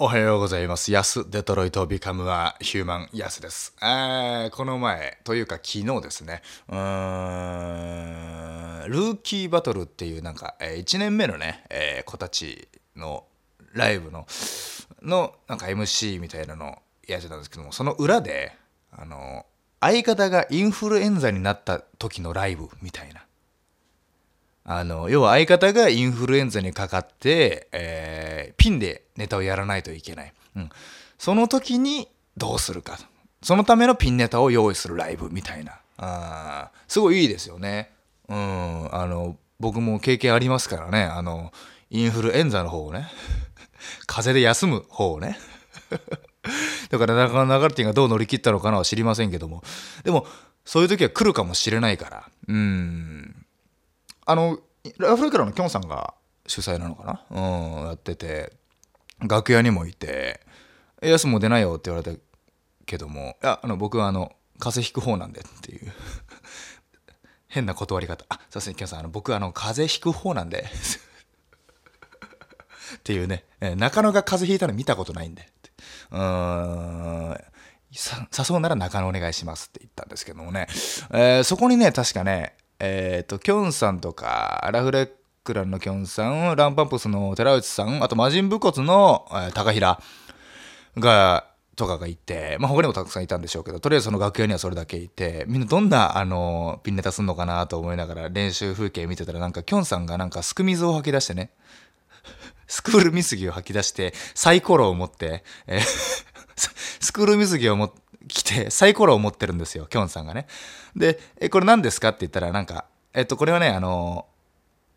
おはようございます。ヤス、デトロイト・ビカム・ア・ヒューマン・ヤスです。えこの前、というか昨日ですね、うーん、ルーキーバトルっていうなんか、え1年目のね、えー子たちのライブの、の、なんか MC みたいなのやってたんですけども、その裏で、あの、相方がインフルエンザになった時のライブみたいな。あの、要は相方がインフルエンザにかかって、えーピンでネタをやらないといけない。うん。その時にどうするか。そのためのピンネタを用意するライブみたいな。あーすごいいいですよね。うん。あの、僕も経験ありますからね。あの、インフルエンザの方をね。風邪で休む方をね。だから中野流れてがどう乗り切ったのかなは知りませんけども。でも、そういう時は来るかもしれないから。うん。あの、ラフレクラのきょんさんが主催なのかな？うん、やってて、楽屋にもいて、え、やすも出ないよって言われたけども、いや、あの、僕はあの、風邪ひく方なんでっていう。変な断り方。あ、すいません、きょんさん、あの、僕はあの、風邪ひく方なんで。っていうね、え中野が風邪ひいたの見たことないんで。うーん。さ誘うなら中野お願いしますって言ったんですけどもね、えーそこにね、確かね、えっ、と、きょんさんとか、ラフレックランのきょんさん、ランパンプスの寺内さん、あと魔人武骨の、えー高平が、とかがいて、まあ他にもたくさんいたんでしょうけど、とりあえずその楽屋にはそれだけいて、みんなどんな、あの、ピンネタすんのかなと思いながら練習風景見てたら、なんかきょんさんがなんかすく水を吐き出してね、スクール水着を吐き出して、サイコロを持って、えー スクール水着をも着て、来てサイコロを持ってるんですよ、きょんさんがね。で、え、これ何ですかって言ったら、なんか、えっと、これはね、あの、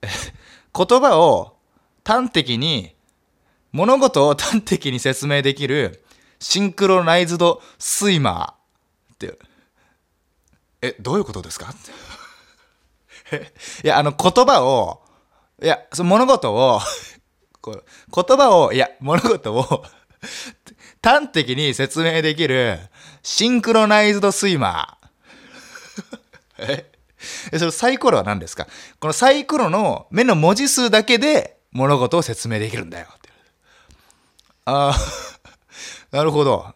言葉を端的に、物事を端的に説明できる、シンクロナイズドスイマーって、え、どういうことですか？えいや、あの、言葉を、いや、その物事を、こう言葉を、いや、物事を端的に説明できるシンクロナイズドスイマー。え？そのサイコロは何ですか？このサイコロの目の文字数だけで物事を説明できるんだよ。ああ、なるほど。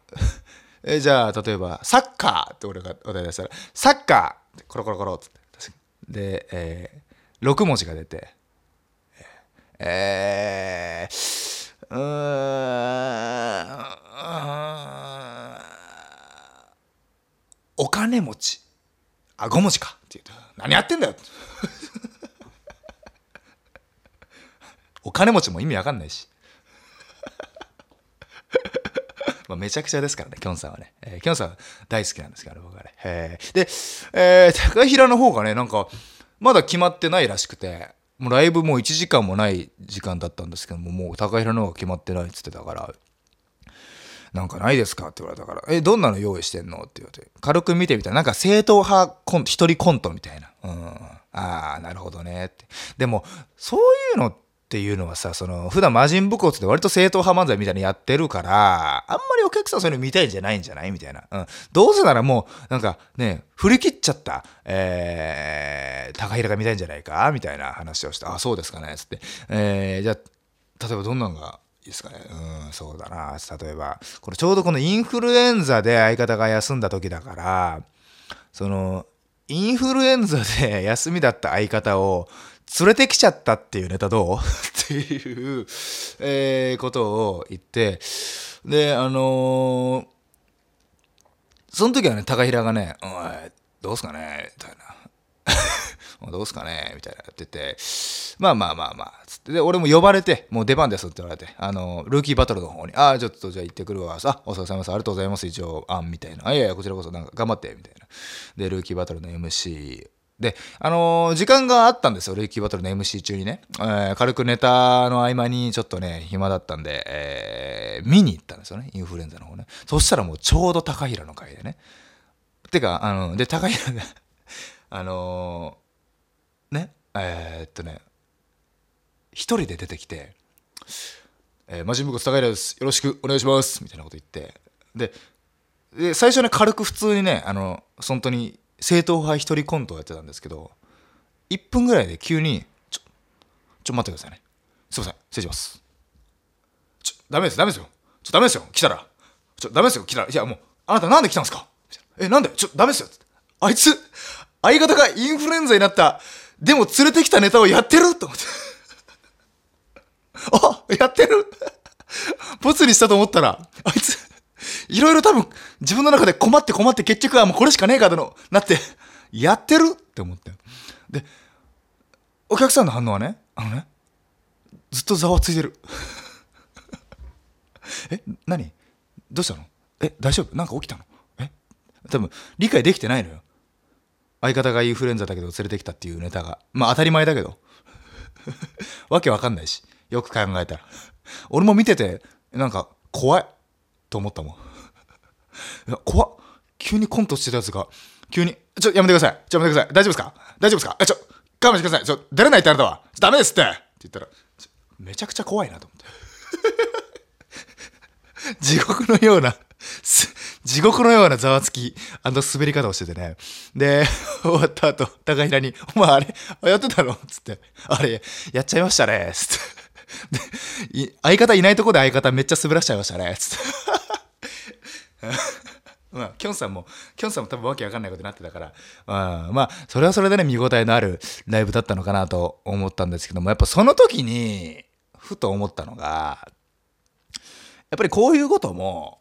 えじゃあ、例えば、サッカーって俺がお題出したら、サッカーってコロコロコロって。で、えー、6文字が出て、えー、うーん、金持ち。あ、5文字かって言うと、何やってんだよ お金持ちも意味わかんないし。まあめちゃくちゃですからね、きょんさんはね。えー、きょんさん大好きなんですから、僕はね。えーで、えー高平の方がね、なんか、まだ決まってないらしくて、もうライブもう1時間もない時間だったんですけども、もう高平の方が決まってないって言ってたから、なんかないですか？って言われたから、え、どんなの用意してんの？って言われて、軽く見てみたら、なんか正統派コント、一人コントみたいな。うん。ああ、なるほどねって。でも、そういうのっていうのはさ、その、普段魔人武骨で割と正統派漫才みたいにやってるから、あんまりお客さんそういうの見たいんじゃないんじゃない？みたいな。うん。どうせならもう、なんかね、振り切っちゃった、えー、高平が見たいんじゃないか？みたいな話をして、あ、そうですかねつって。えー、じゃあ、例えばどんなのがですかね。うん、そうだな。例えば、これちょうどこのインフルエンザで相方が休んだ時だから、その、インフルエンザで 休みだった相方を連れてきちゃったっていうネタどう？っていう、えーことを言って、で、あのーその時はね、高平がね、おい、どうすかね？みたいな。どうすかねみたいなやってて、まあまあまあまあ、つって、で、俺も呼ばれて、もう出番ですって言われて、あの、ルーキーバトルの方に、ああ、ちょっとじゃあ行ってくるわ、あ、お疲れ様です、ありがとうございます、一応、あん、みたいな、あ、いやいや、こちらこそ、なんか頑張って、みたいな。で、ルーキーバトルの MC、で、あのー時間があったんですよ、ルーキーバトルの MC 中にね。えー軽くネタの合間にちょっとね、暇だったんで、えー見に行ったんですよね、インフルエンザの方ね。そしたらもうちょうど高平の回でね。てか、あの、で、高平が、あのー、えーっとね、一人で出てきて、えー、魔人武骨高平です。よろしくお願いします。みたいなこと言って。で、で最初ね、軽く普通にね、あの、本当に正統派一人コントをやってたんですけど、1分ぐらいで急に、ちょ、ちょ、待ってくださいね。すいません、失礼します。ちょ、ダメです、ダメですよ。ちょ、ダメですよ、来たら。ちょ、ダメですよ、来たら。いや、もう、あなたなんで来たんですか？え、なんで？ちょ、ダメですよ。あいつ、相方がインフルエンザになった、でも連れてきたネタをやってると思って。あ、やってるボツにしたと思ったら、あいつ、いろいろ多分、自分の中で困って困って結局はもうこれしかねえかだの、なって、やってるって思って。で、お客さんの反応はね、あのね、ずっとざわついてる。え、何？どうしたの？え、大丈夫？なんか起きたの？え？多分、理解できてないのよ。相方がインフルエンザだけど連れてきたっていうネタが。まあ当たり前だけど。わけわかんないし。よく考えたら。俺も見てて、なんか怖いと思ったもん。怖っ。急にコントしてたやつが、急に、ちょ、やめてください。ちょ、やめてください。大丈夫ですか？大丈夫ですか？え、ちょ、我慢してください。ちょ、出れないってあなたは。ダメですってって言ったら、めちゃくちゃ怖いなと思って。地獄のような地獄のようなざわつき、あの滑り方をしててね。で、終わった後、高平に、お前あれ、やってたの？つって、あれ、やっちゃいましたね。つって。で、相方いないとこで相方めっちゃ滑らしちゃいましたね。つって。まあ、きょんさんも、きょんさんも多分わけわかんないことになってたから、まあ、まあ、それはそれでね、見応えのあるライブだったのかなと思ったんですけども、やっぱその時に、ふと思ったのが、やっぱりこういうことも、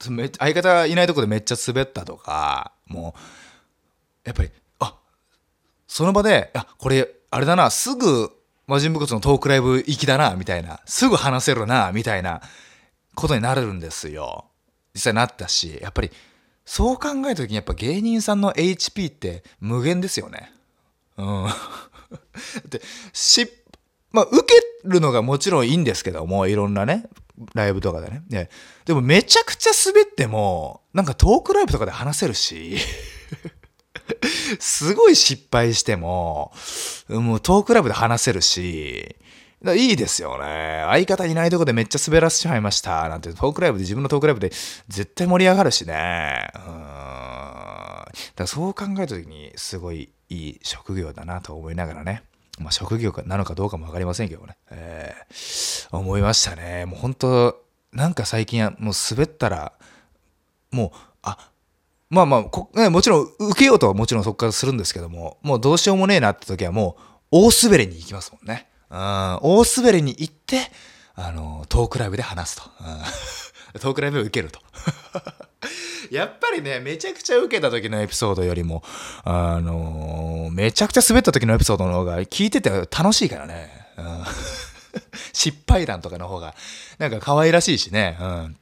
相方いないとこでめっちゃ滑ったとか、もう、やっぱり、あその場で、あ、これ、あれだな、すぐ魔人武骨のトークライブ行きだな、みたいな、すぐ話せるな、みたいなことになるんですよ。実際なったし、やっぱり、そう考えた時にやっぱ芸人さんの HP って無限ですよね。うん。で、し、まあ、受けるのがもちろんいいんですけども、いろんなね、ライブとかでね。ねでもめちゃくちゃ滑っても、なんかトークライブとかで話せるし、すごい失敗しても、もうトークライブで話せるし、いいですよね。相方いないとこでめっちゃ滑らせちゃいました。なんてトークライブで、自分のトークライブで絶対盛り上がるしね。うん。だからそう考えた時にすごいいい職業だなと思いながらね。まあ、職業なのかどうかも分かりませんけどね、えー、思いましたね。もう本当、なんか最近はもう滑ったら、もう、あまあまあこ、ね、もちろん受けようとはもちろんそこからするんですけども、もうどうしようもねえなって時はもう大滑りに行きますもんね。うん、大滑りに行って、あの、トークライブで話すと。うん、トークライブを受けると。やっぱりね、めちゃくちゃ受けた時のエピソードよりも、あのー、めちゃくちゃ滑った時のエピソードの方が聞いてて楽しいからね。うん、失敗談とかの方が、なんか可愛らしいしね。うん。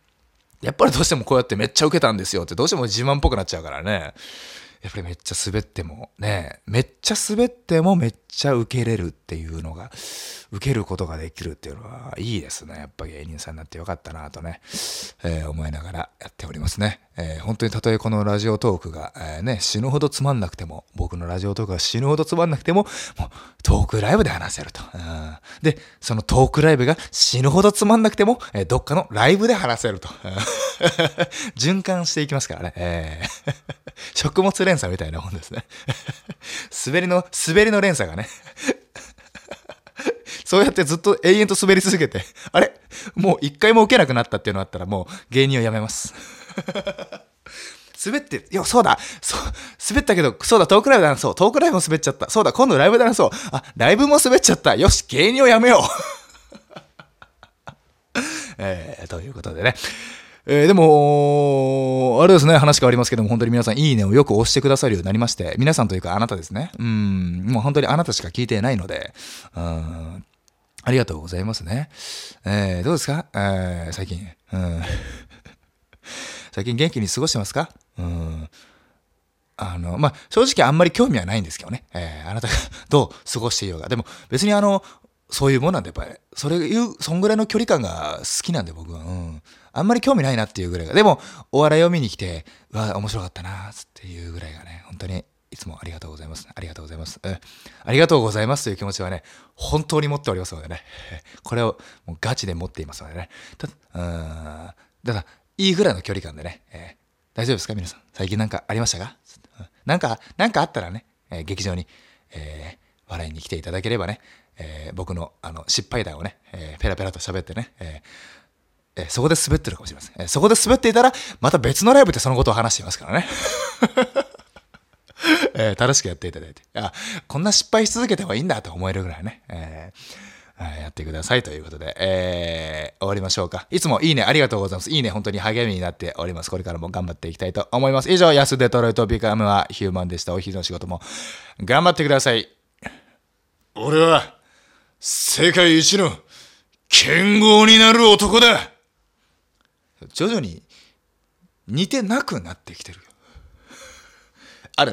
やっぱりどうしてもこうやってめっちゃ受けたんですよってどうしても自慢っぽくなっちゃうからね。やっぱりめっちゃ滑ってもね、めっちゃ滑ってもめっちゃ受けれるっていうのが、受けることができるっていうのはいいですね。やっぱ芸人さんになってよかったなとね、えー、思いながらやっておりますね。えー、本当にたとえこのラジオトークが、えー、ね、死ぬほどつまんなくても、僕のラジオトークが死ぬほどつまんなくても、もうトークライブで話せると。うん、で、そのトークライブが死ぬほどつまんなくても、えー、どっかのライブで話せると。循環していきますからね。えー、食物連鎖みたいなもんですね。滑りの、滑りの連鎖がね そうやってずっと永遠と滑り続けて、あれ？もう一回も受けなくなったっていうのあったらもう芸人をやめます。滑って、いや、そうだ、そう、滑ったけど、そうだ、トークライブだな、そう、トークライブも滑っちゃった。そうだ、今度ライブだな、そう。あ、ライブも滑っちゃった。よし、芸人をやめよう。えー、ということでね。えー、でも、あれですね、話変わりますけども、本当に皆さん、いいねをよく押してくださるようになりまして、皆さんというか、あなたですね。うん、もう本当にあなたしか聞いてないので、うん、ありがとうございますね。えー、どうですか、えー、最近。うん、最近元気に過ごしてますか？うん。あの、まあ、正直あんまり興味はないんですけどね。えー、あなたがどう過ごしていようが。でも別にあの、そういうもんなんで、やっぱり、それいう、そんぐらいの距離感が好きなんで、僕は。うん。あんまり興味ないなっていうぐらいが。でも、お笑いを見に来て、うわ、面白かったな、っていうぐらいがね、本当にいつもありがとうございます。ありがとうございます。えありがとうございますという気持ちはね、本当に持っておりますのでね、これをもうガチで持っていますのでね。たうん、ただ、いいぐらいの距離感でね、えー、大丈夫ですか？皆さん。最近なんかありましたか？うんなんか、なんかあったらね、えー、劇場に、えー、笑いに来ていただければね、えー、僕のあの失敗談をね、えー、ペラペラと喋ってね、えーえーそこで滑ってるかもしれません。えーそこで滑っていたら、また別のライブでそのことを話していますからね。えー楽しくやっていただいて。あ、こんな失敗し続けてもいいんだと思えるぐらいね。えーやってくださいということで、えー終わりましょうか。いつもいいねありがとうございます。いいね本当に励みになっております。これからも頑張っていきたいと思います。以上、安デトロイトビカムはヒューマンでした。お昼の仕事も頑張ってください。俺は世界一の剣豪になる男だ徐々に似てなくなってきてるよ。あ